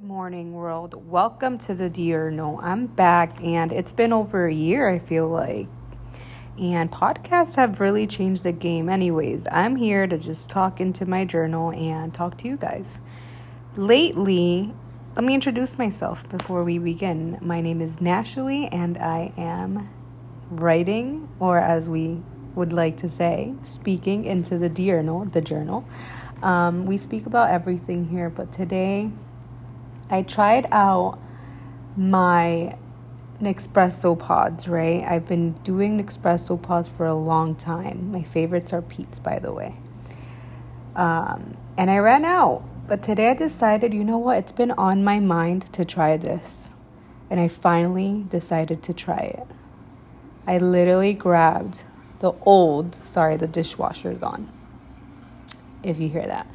Good morning, world. Welcome to the Diurno. I'm back, and it's been over a year, I feel like. And podcasts have really changed the game, anyways. I'm here to just talk into my journal and talk to you guys. Lately, let me introduce myself before we begin. My name is Nashali, and I am writing, or as we would like to say, speaking into the Diurno, the journal. Um, we speak about everything here, but today I tried out my Nespresso pods, right? I've been doing Nespresso pods for a long time. My favorites are Peet's, by the way. Um, and I ran out. But today I decided, you know what? It's been on my mind to try this. And I finally decided to try it. I literally grabbed the old, sorry, the dishwasher's on. If you hear that.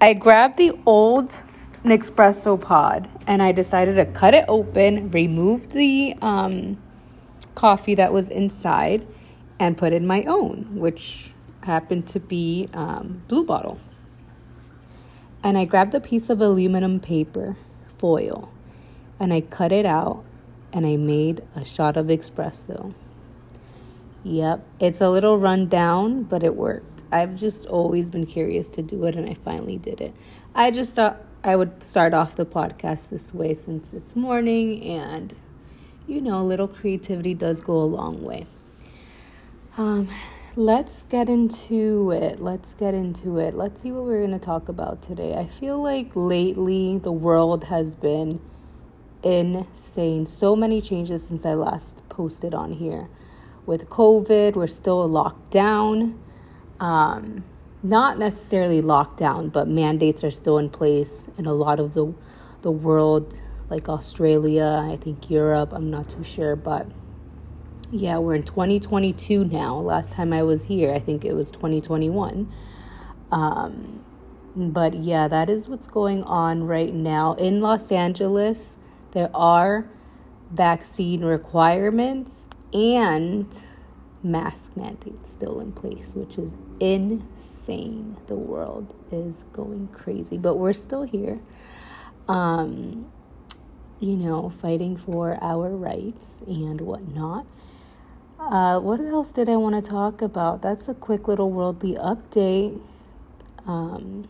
I grabbed the old Nespresso pod and I decided to cut it open, remove the um, coffee that was inside, and put in my own, which happened to be um, Blue Bottle. And I grabbed a piece of aluminum paper foil and I cut it out and I made a shot of espresso. Yep, it's a little run down, but it worked. I've just always been curious to do it and I finally did it. I just thought I would start off the podcast this way since it's morning and you know, a little creativity does go a long way. Um, let's get into it. Let's get into it. Let's see what we're going to talk about today. I feel like lately the world has been insane. So many changes since I last posted on here. With COVID, we're still locked down. Um, not necessarily locked down, but mandates are still in place in a lot of the the world, like Australia, I think Europe, I'm not too sure, but yeah, we're in 2022 now. Last time I was here, I think it was 2021. Um, but yeah, that is what's going on right now in Los Angeles. There are vaccine requirements and mask mandates still in place, which is insane. The world is going crazy, but we're still here. Um, you know, fighting for our rights and whatnot. Uh, what else did I want to talk about? That's a quick little worldly update. Um,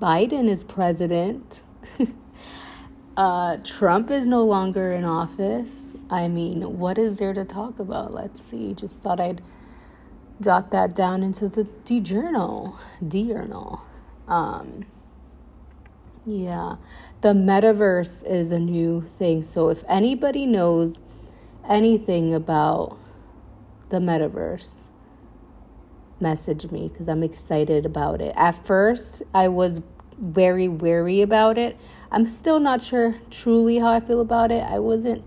Biden is president. Uh, Trump is no longer in office. I mean, what is there to talk about? Let's see. Just thought I'd jot that down into the D journal. D journal. Um, yeah, the metaverse is a new thing. So if anybody knows anything about the metaverse, message me because I'm excited about it. At first, I was very wary about it. I'm still not sure truly how I feel about it. I wasn't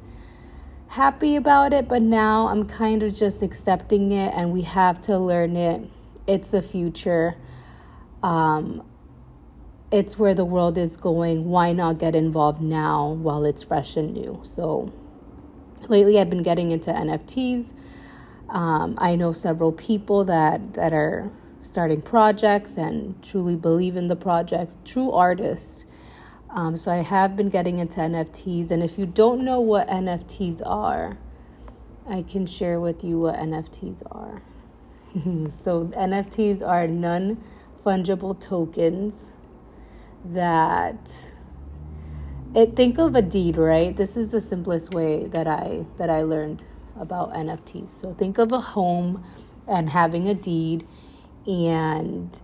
happy about it, but now I'm kind of just accepting it and we have to learn it. It's a future. Um, it's where the world is going. Why not get involved now while it's fresh and new? So, lately I've been getting into NFTs. Um, I know several people that, that are starting projects and truly believe in the projects, true artists. Um, so I have been getting into NFTs, and if you don't know what NFTs are, I can share with you what NFTs are. so NFTs are non fungible tokens that it think of a deed, right? This is the simplest way that I that I learned about NFTs. So think of a home and having a deed and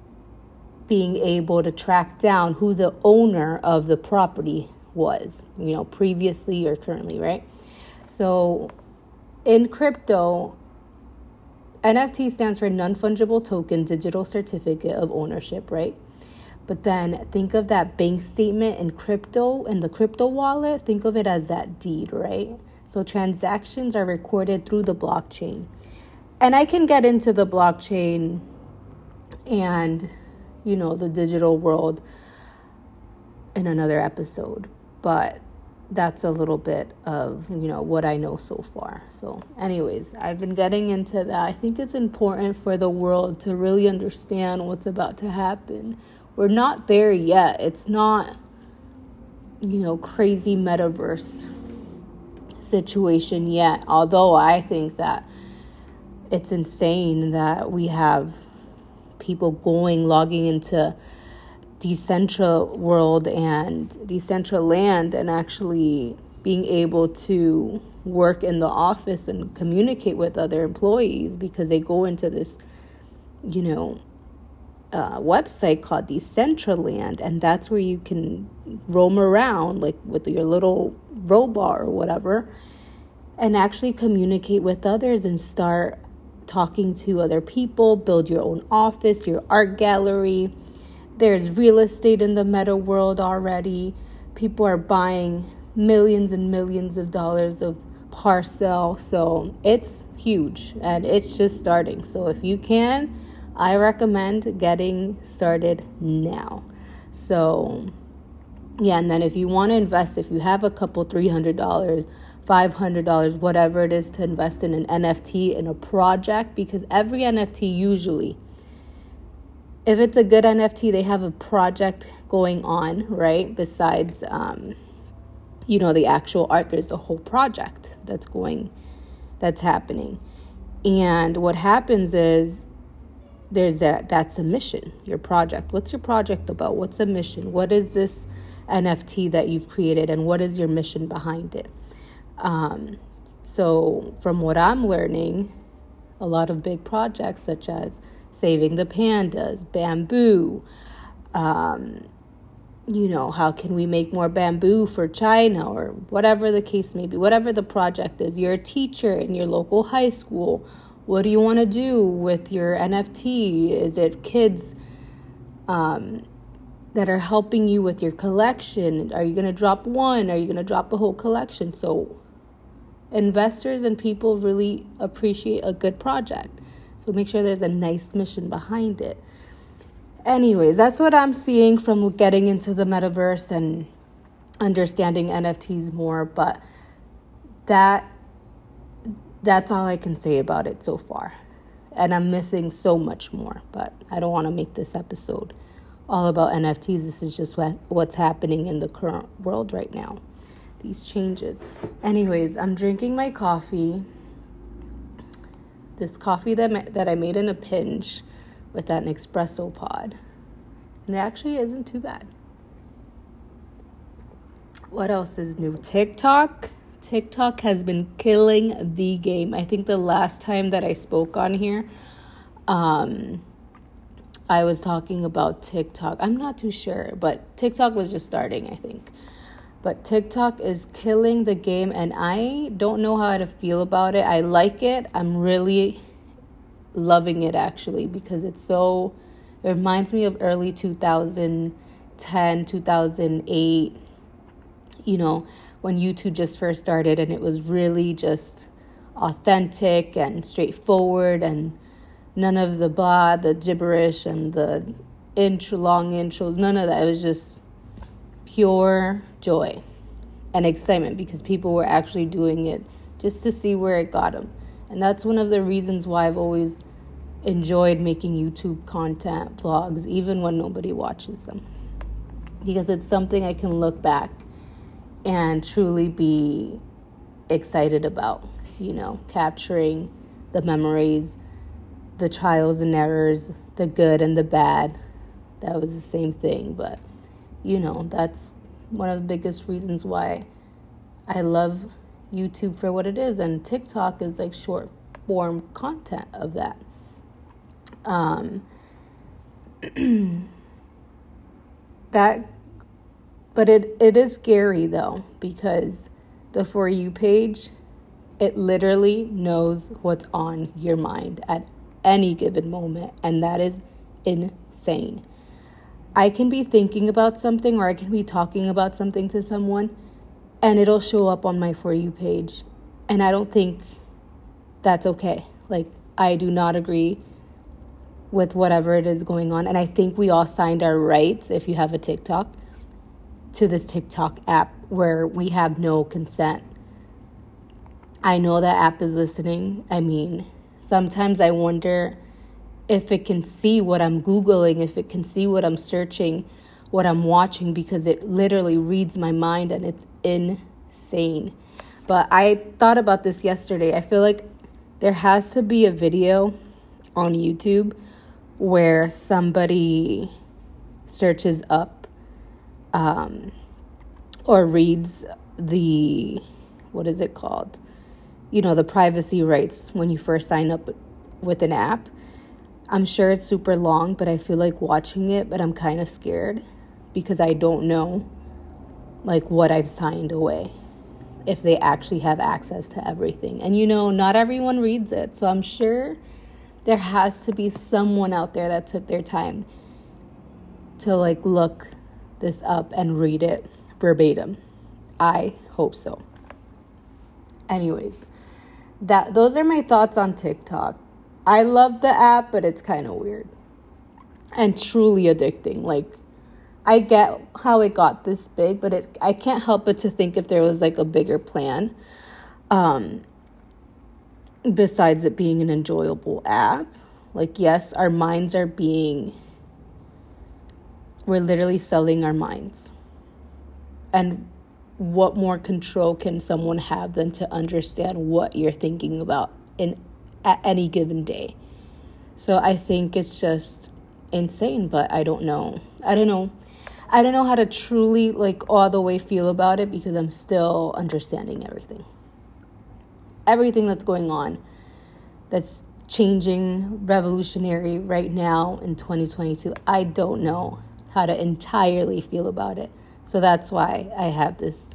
being able to track down who the owner of the property was, you know, previously or currently, right? So in crypto, NFT stands for non fungible token digital certificate of ownership, right? But then think of that bank statement in crypto, in the crypto wallet, think of it as that deed, right? So transactions are recorded through the blockchain. And I can get into the blockchain and you know the digital world in another episode but that's a little bit of you know what i know so far. So anyways i've been getting into that. I think it's important for the world to really understand what's about to happen. We're not there yet. It's not you know, crazy metaverse situation yet. Although I think that it's insane that we have people going, logging into decentral world and Decentraland and actually being able to work in the office and communicate with other employees because they go into this, you know, uh, website called Decentraland, and that's where you can roam around like with your little robot or whatever, and actually communicate with others and start talking to other people, build your own office, your art gallery. There's real estate in the meta world already. People are buying millions and millions of dollars of parcel. So it's huge and it's just starting. So if you can, I recommend getting started now. So, yeah, and then if you want to invest, if you have a couple $300, $500, whatever it is to invest in an NFT in a project, because every NFT usually, if it's a good NFT, they have a project going on, right? Besides, um, you know, the actual art, there's a whole project that's going, that's happening. And what happens is there's that that's a mission your project what's your project about what's a mission what is this nft that you've created and what is your mission behind it um, so from what i'm learning a lot of big projects such as saving the pandas bamboo um, you know how can we make more bamboo for china or whatever the case may be whatever the project is you're a teacher in your local high school what do you want to do with your NFT? Is it kids um, that are helping you with your collection? Are you going to drop one? Are you going to drop a whole collection? So, investors and people really appreciate a good project. So, make sure there's a nice mission behind it. Anyways, that's what I'm seeing from getting into the metaverse and understanding NFTs more. But that that's all I can say about it so far. And I'm missing so much more, but I don't want to make this episode all about NFTs. This is just what, what's happening in the current world right now. These changes. Anyways, I'm drinking my coffee. This coffee that, that I made in a pinch with that espresso pod. And it actually isn't too bad. What else is new? TikTok TikTok has been killing the game. I think the last time that I spoke on here, um, I was talking about TikTok. I'm not too sure, but TikTok was just starting, I think. But TikTok is killing the game, and I don't know how to feel about it. I like it. I'm really loving it actually because it's so. It reminds me of early 2010, 2008. You know, when YouTube just first started, and it was really just authentic and straightforward, and none of the blah, the gibberish, and the intro, long intros, none of that. It was just pure joy and excitement because people were actually doing it just to see where it got them. And that's one of the reasons why I've always enjoyed making YouTube content, vlogs, even when nobody watches them. Because it's something I can look back and truly be excited about, you know, capturing the memories, the trials and errors, the good and the bad. That was the same thing, but you know, that's one of the biggest reasons why I love YouTube for what it is, and TikTok is like short form content of that. Um, that but it, it is scary though, because the For You page, it literally knows what's on your mind at any given moment. And that is insane. I can be thinking about something or I can be talking about something to someone and it'll show up on my For You page. And I don't think that's okay. Like, I do not agree with whatever it is going on. And I think we all signed our rights if you have a TikTok to this TikTok app where we have no consent. I know that app is listening. I mean, sometimes I wonder if it can see what I'm Googling, if it can see what I'm searching, what I'm watching because it literally reads my mind and it's insane. But I thought about this yesterday. I feel like there has to be a video on YouTube where somebody searches up um, or reads the what is it called? You know, the privacy rights when you first sign up with an app. I'm sure it's super long, but I feel like watching it, but I'm kind of scared because I don't know like what I've signed away if they actually have access to everything. And you know, not everyone reads it. So I'm sure there has to be someone out there that took their time to like look this up and read it verbatim. I hope so. Anyways, that those are my thoughts on TikTok. I love the app, but it's kind of weird and truly addicting. Like I get how it got this big, but it I can't help but to think if there was like a bigger plan. Um besides it being an enjoyable app. Like yes, our minds are being we're literally selling our minds. And what more control can someone have than to understand what you're thinking about in at any given day? So I think it's just insane, but I don't know. I don't know. I don't know how to truly like all the way feel about it because I'm still understanding everything. Everything that's going on that's changing revolutionary right now in 2022. I don't know how to entirely feel about it. So that's why I have this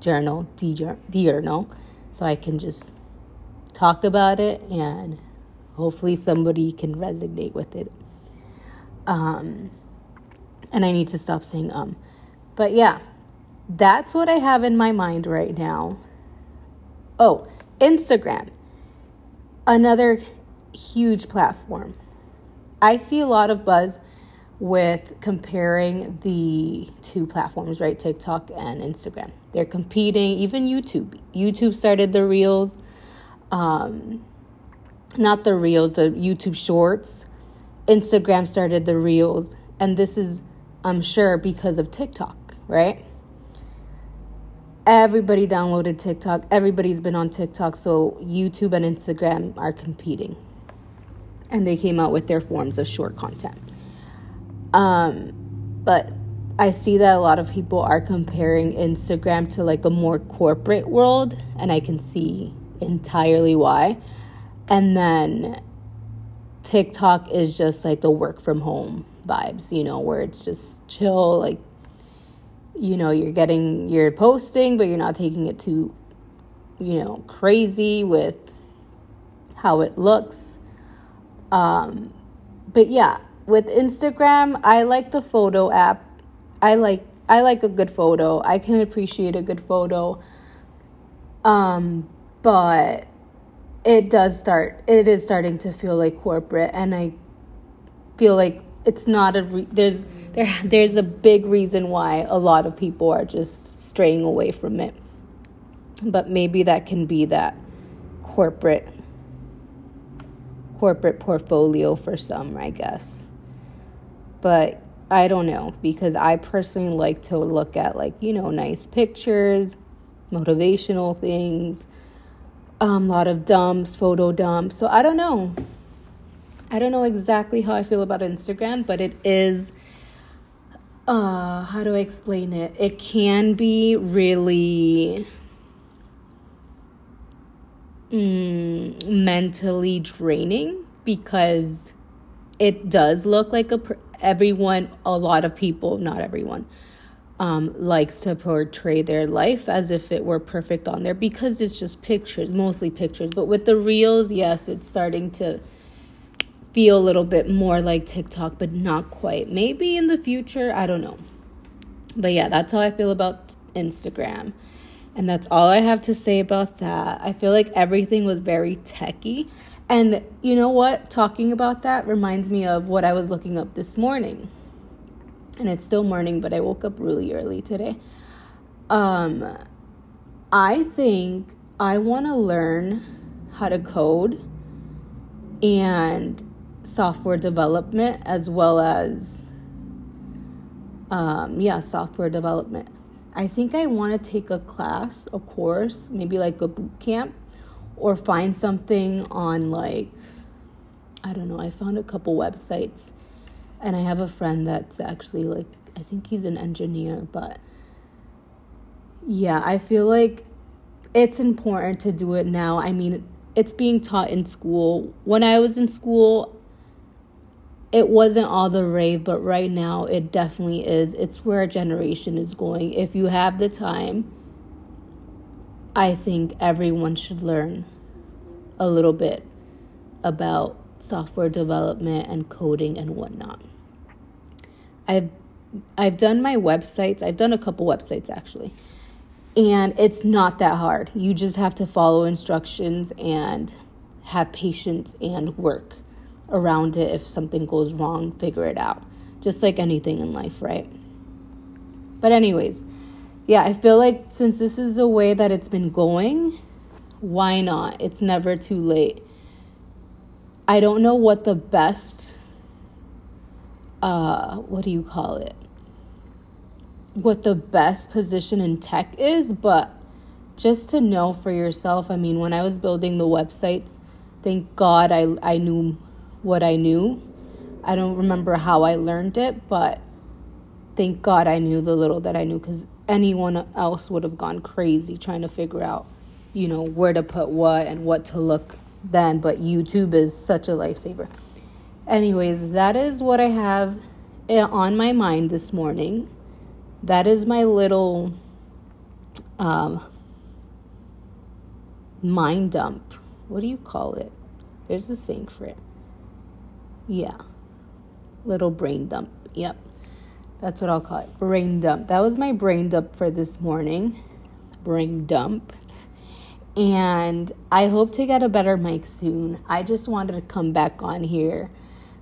journal, the journal, so I can just talk about it and hopefully somebody can resonate with it. Um, and I need to stop saying um. But yeah, that's what I have in my mind right now. Oh, Instagram. Another huge platform. I see a lot of buzz with comparing the two platforms, right? TikTok and Instagram. They're competing, even YouTube. YouTube started the Reels, um, not the Reels, the YouTube Shorts. Instagram started the Reels. And this is, I'm sure, because of TikTok, right? Everybody downloaded TikTok. Everybody's been on TikTok. So YouTube and Instagram are competing. And they came out with their forms of short content. Um, but I see that a lot of people are comparing Instagram to like a more corporate world, and I can see entirely why. And then TikTok is just like the work from home vibes, you know, where it's just chill, like, you know, you're getting, you're posting, but you're not taking it too, you know, crazy with how it looks. Um, but yeah, with Instagram, I like the photo app. I like I like a good photo. I can appreciate a good photo. Um, but it does start it is starting to feel like corporate and I feel like it's not a re- there's there there's a big reason why a lot of people are just straying away from it. But maybe that can be that corporate corporate portfolio for some, I guess. But I don't know because I personally like to look at like, you know, nice pictures, motivational things, a um, lot of dumps, photo dumps. So I don't know. I don't know exactly how I feel about Instagram, but it is uh how do I explain it? It can be really mm, mentally draining because it does look like a everyone, a lot of people, not everyone, um, likes to portray their life as if it were perfect on there because it's just pictures, mostly pictures. But with the reels, yes, it's starting to feel a little bit more like TikTok, but not quite. Maybe in the future, I don't know. But yeah, that's how I feel about Instagram. And that's all I have to say about that. I feel like everything was very techy. And you know what? Talking about that reminds me of what I was looking up this morning. And it's still morning, but I woke up really early today. Um, I think I want to learn how to code and software development as well as um, yeah, software development. I think I want to take a class, a course, maybe like a boot camp, or find something on like, I don't know. I found a couple websites, and I have a friend that's actually like, I think he's an engineer, but yeah, I feel like it's important to do it now. I mean, it's being taught in school. When I was in school, it wasn't all the rave, but right now it definitely is. It's where a generation is going. If you have the time, I think everyone should learn a little bit about software development and coding and whatnot. I've I've done my websites. I've done a couple websites actually. And it's not that hard. You just have to follow instructions and have patience and work around it. If something goes wrong, figure it out. Just like anything in life, right? But, anyways, yeah, I feel like since this is the way that it's been going, why not? It's never too late. I don't know what the best, uh, what do you call it? what the best position in tech is, but just to know for yourself. I mean, when I was building the websites, thank God I, I knew what I knew. I don't remember how I learned it, but thank God I knew the little that I knew because anyone else would have gone crazy trying to figure out, you know, where to put what and what to look then. But YouTube is such a lifesaver. Anyways, that is what I have eh, on my mind this morning that is my little um, mind dump. What do you call it? There's a saying for it. Yeah. Little brain dump. Yep. That's what I'll call it. Brain dump. That was my brain dump for this morning. Brain dump. And I hope to get a better mic soon. I just wanted to come back on here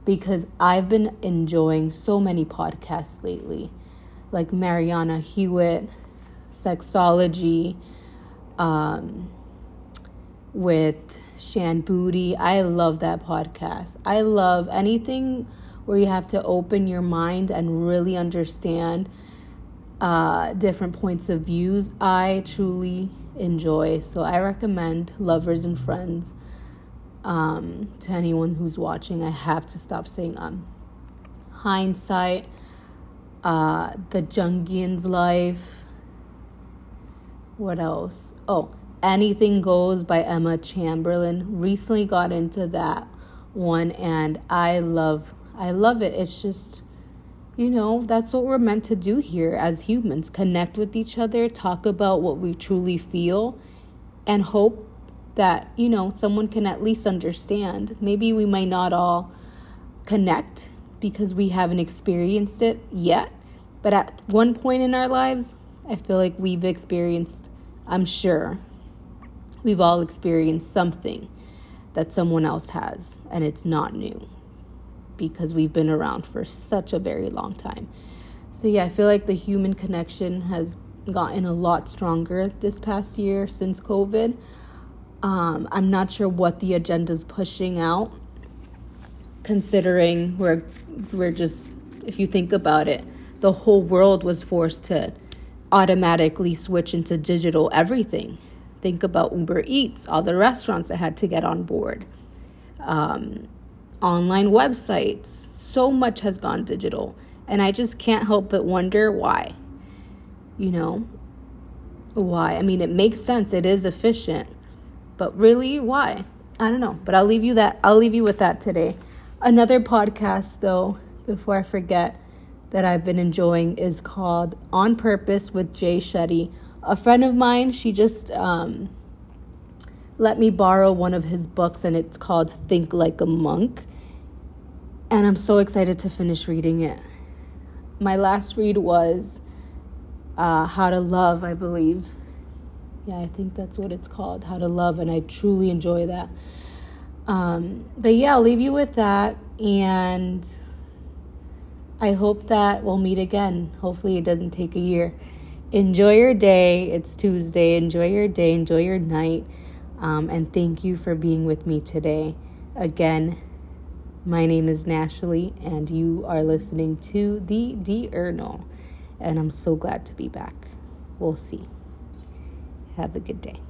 because I've been enjoying so many podcasts lately like Marianna Hewitt, Sexology, um, with Shan Boody. I love that podcast. I love anything where you have to open your mind and really understand uh, different points of views. I truly enjoy. So I recommend Lovers and Friends um, to anyone who's watching. I have to stop saying um. Hindsight uh, This Jungian Life. What else? Oh, Anything Goes by Emma Chamberlain. Recently got into that one and I love I love it. It's just you know, that's what we're meant to do here as humans. Connect with each other, talk about what we truly feel and hope that, you know, someone can at least understand. Maybe we might not all connect because we haven't experienced it yet. But at one point in our lives, I feel like we've experienced, I'm sure, we've all experienced something that someone else has, and it's not new because we've been around for such a very long time. So, yeah, I feel like the human connection has gotten a lot stronger this past year since COVID. Um, I'm not sure what the agenda is pushing out considering we're we're just if you think about it, the whole world was forced to automatically switch into digital everything. Think about Uber Eats, all the restaurants that had to get on board, um, online websites. So much has gone digital. And I just can't help but wonder why. You know, why? I mean, it makes sense, it is efficient, but really, why? I don't know. But I'll leave you that. I'll leave you with that today. Another podcast, though, before I forget, that I've been enjoying is called On Purpose with Jay Shetty. A friend of mine, she just um, let me borrow one of his books, and it's called Think Like a Monk. And I'm so excited to finish reading it. My last read was uh, How to Love, I believe. Yeah, I think that's what it's called, How to Love, and I truly enjoy that. Um, but yeah, I'll leave you with that. And I hope that we'll meet again. Hopefully, it doesn't take a year. Enjoy your day. It's Tuesday. Enjoy your day. Enjoy your night. Um, and thank you for being with me today. Again, my name is Nashley, and you are listening to the Diurnal. And I'm so glad to be back. We'll see. Have a good day.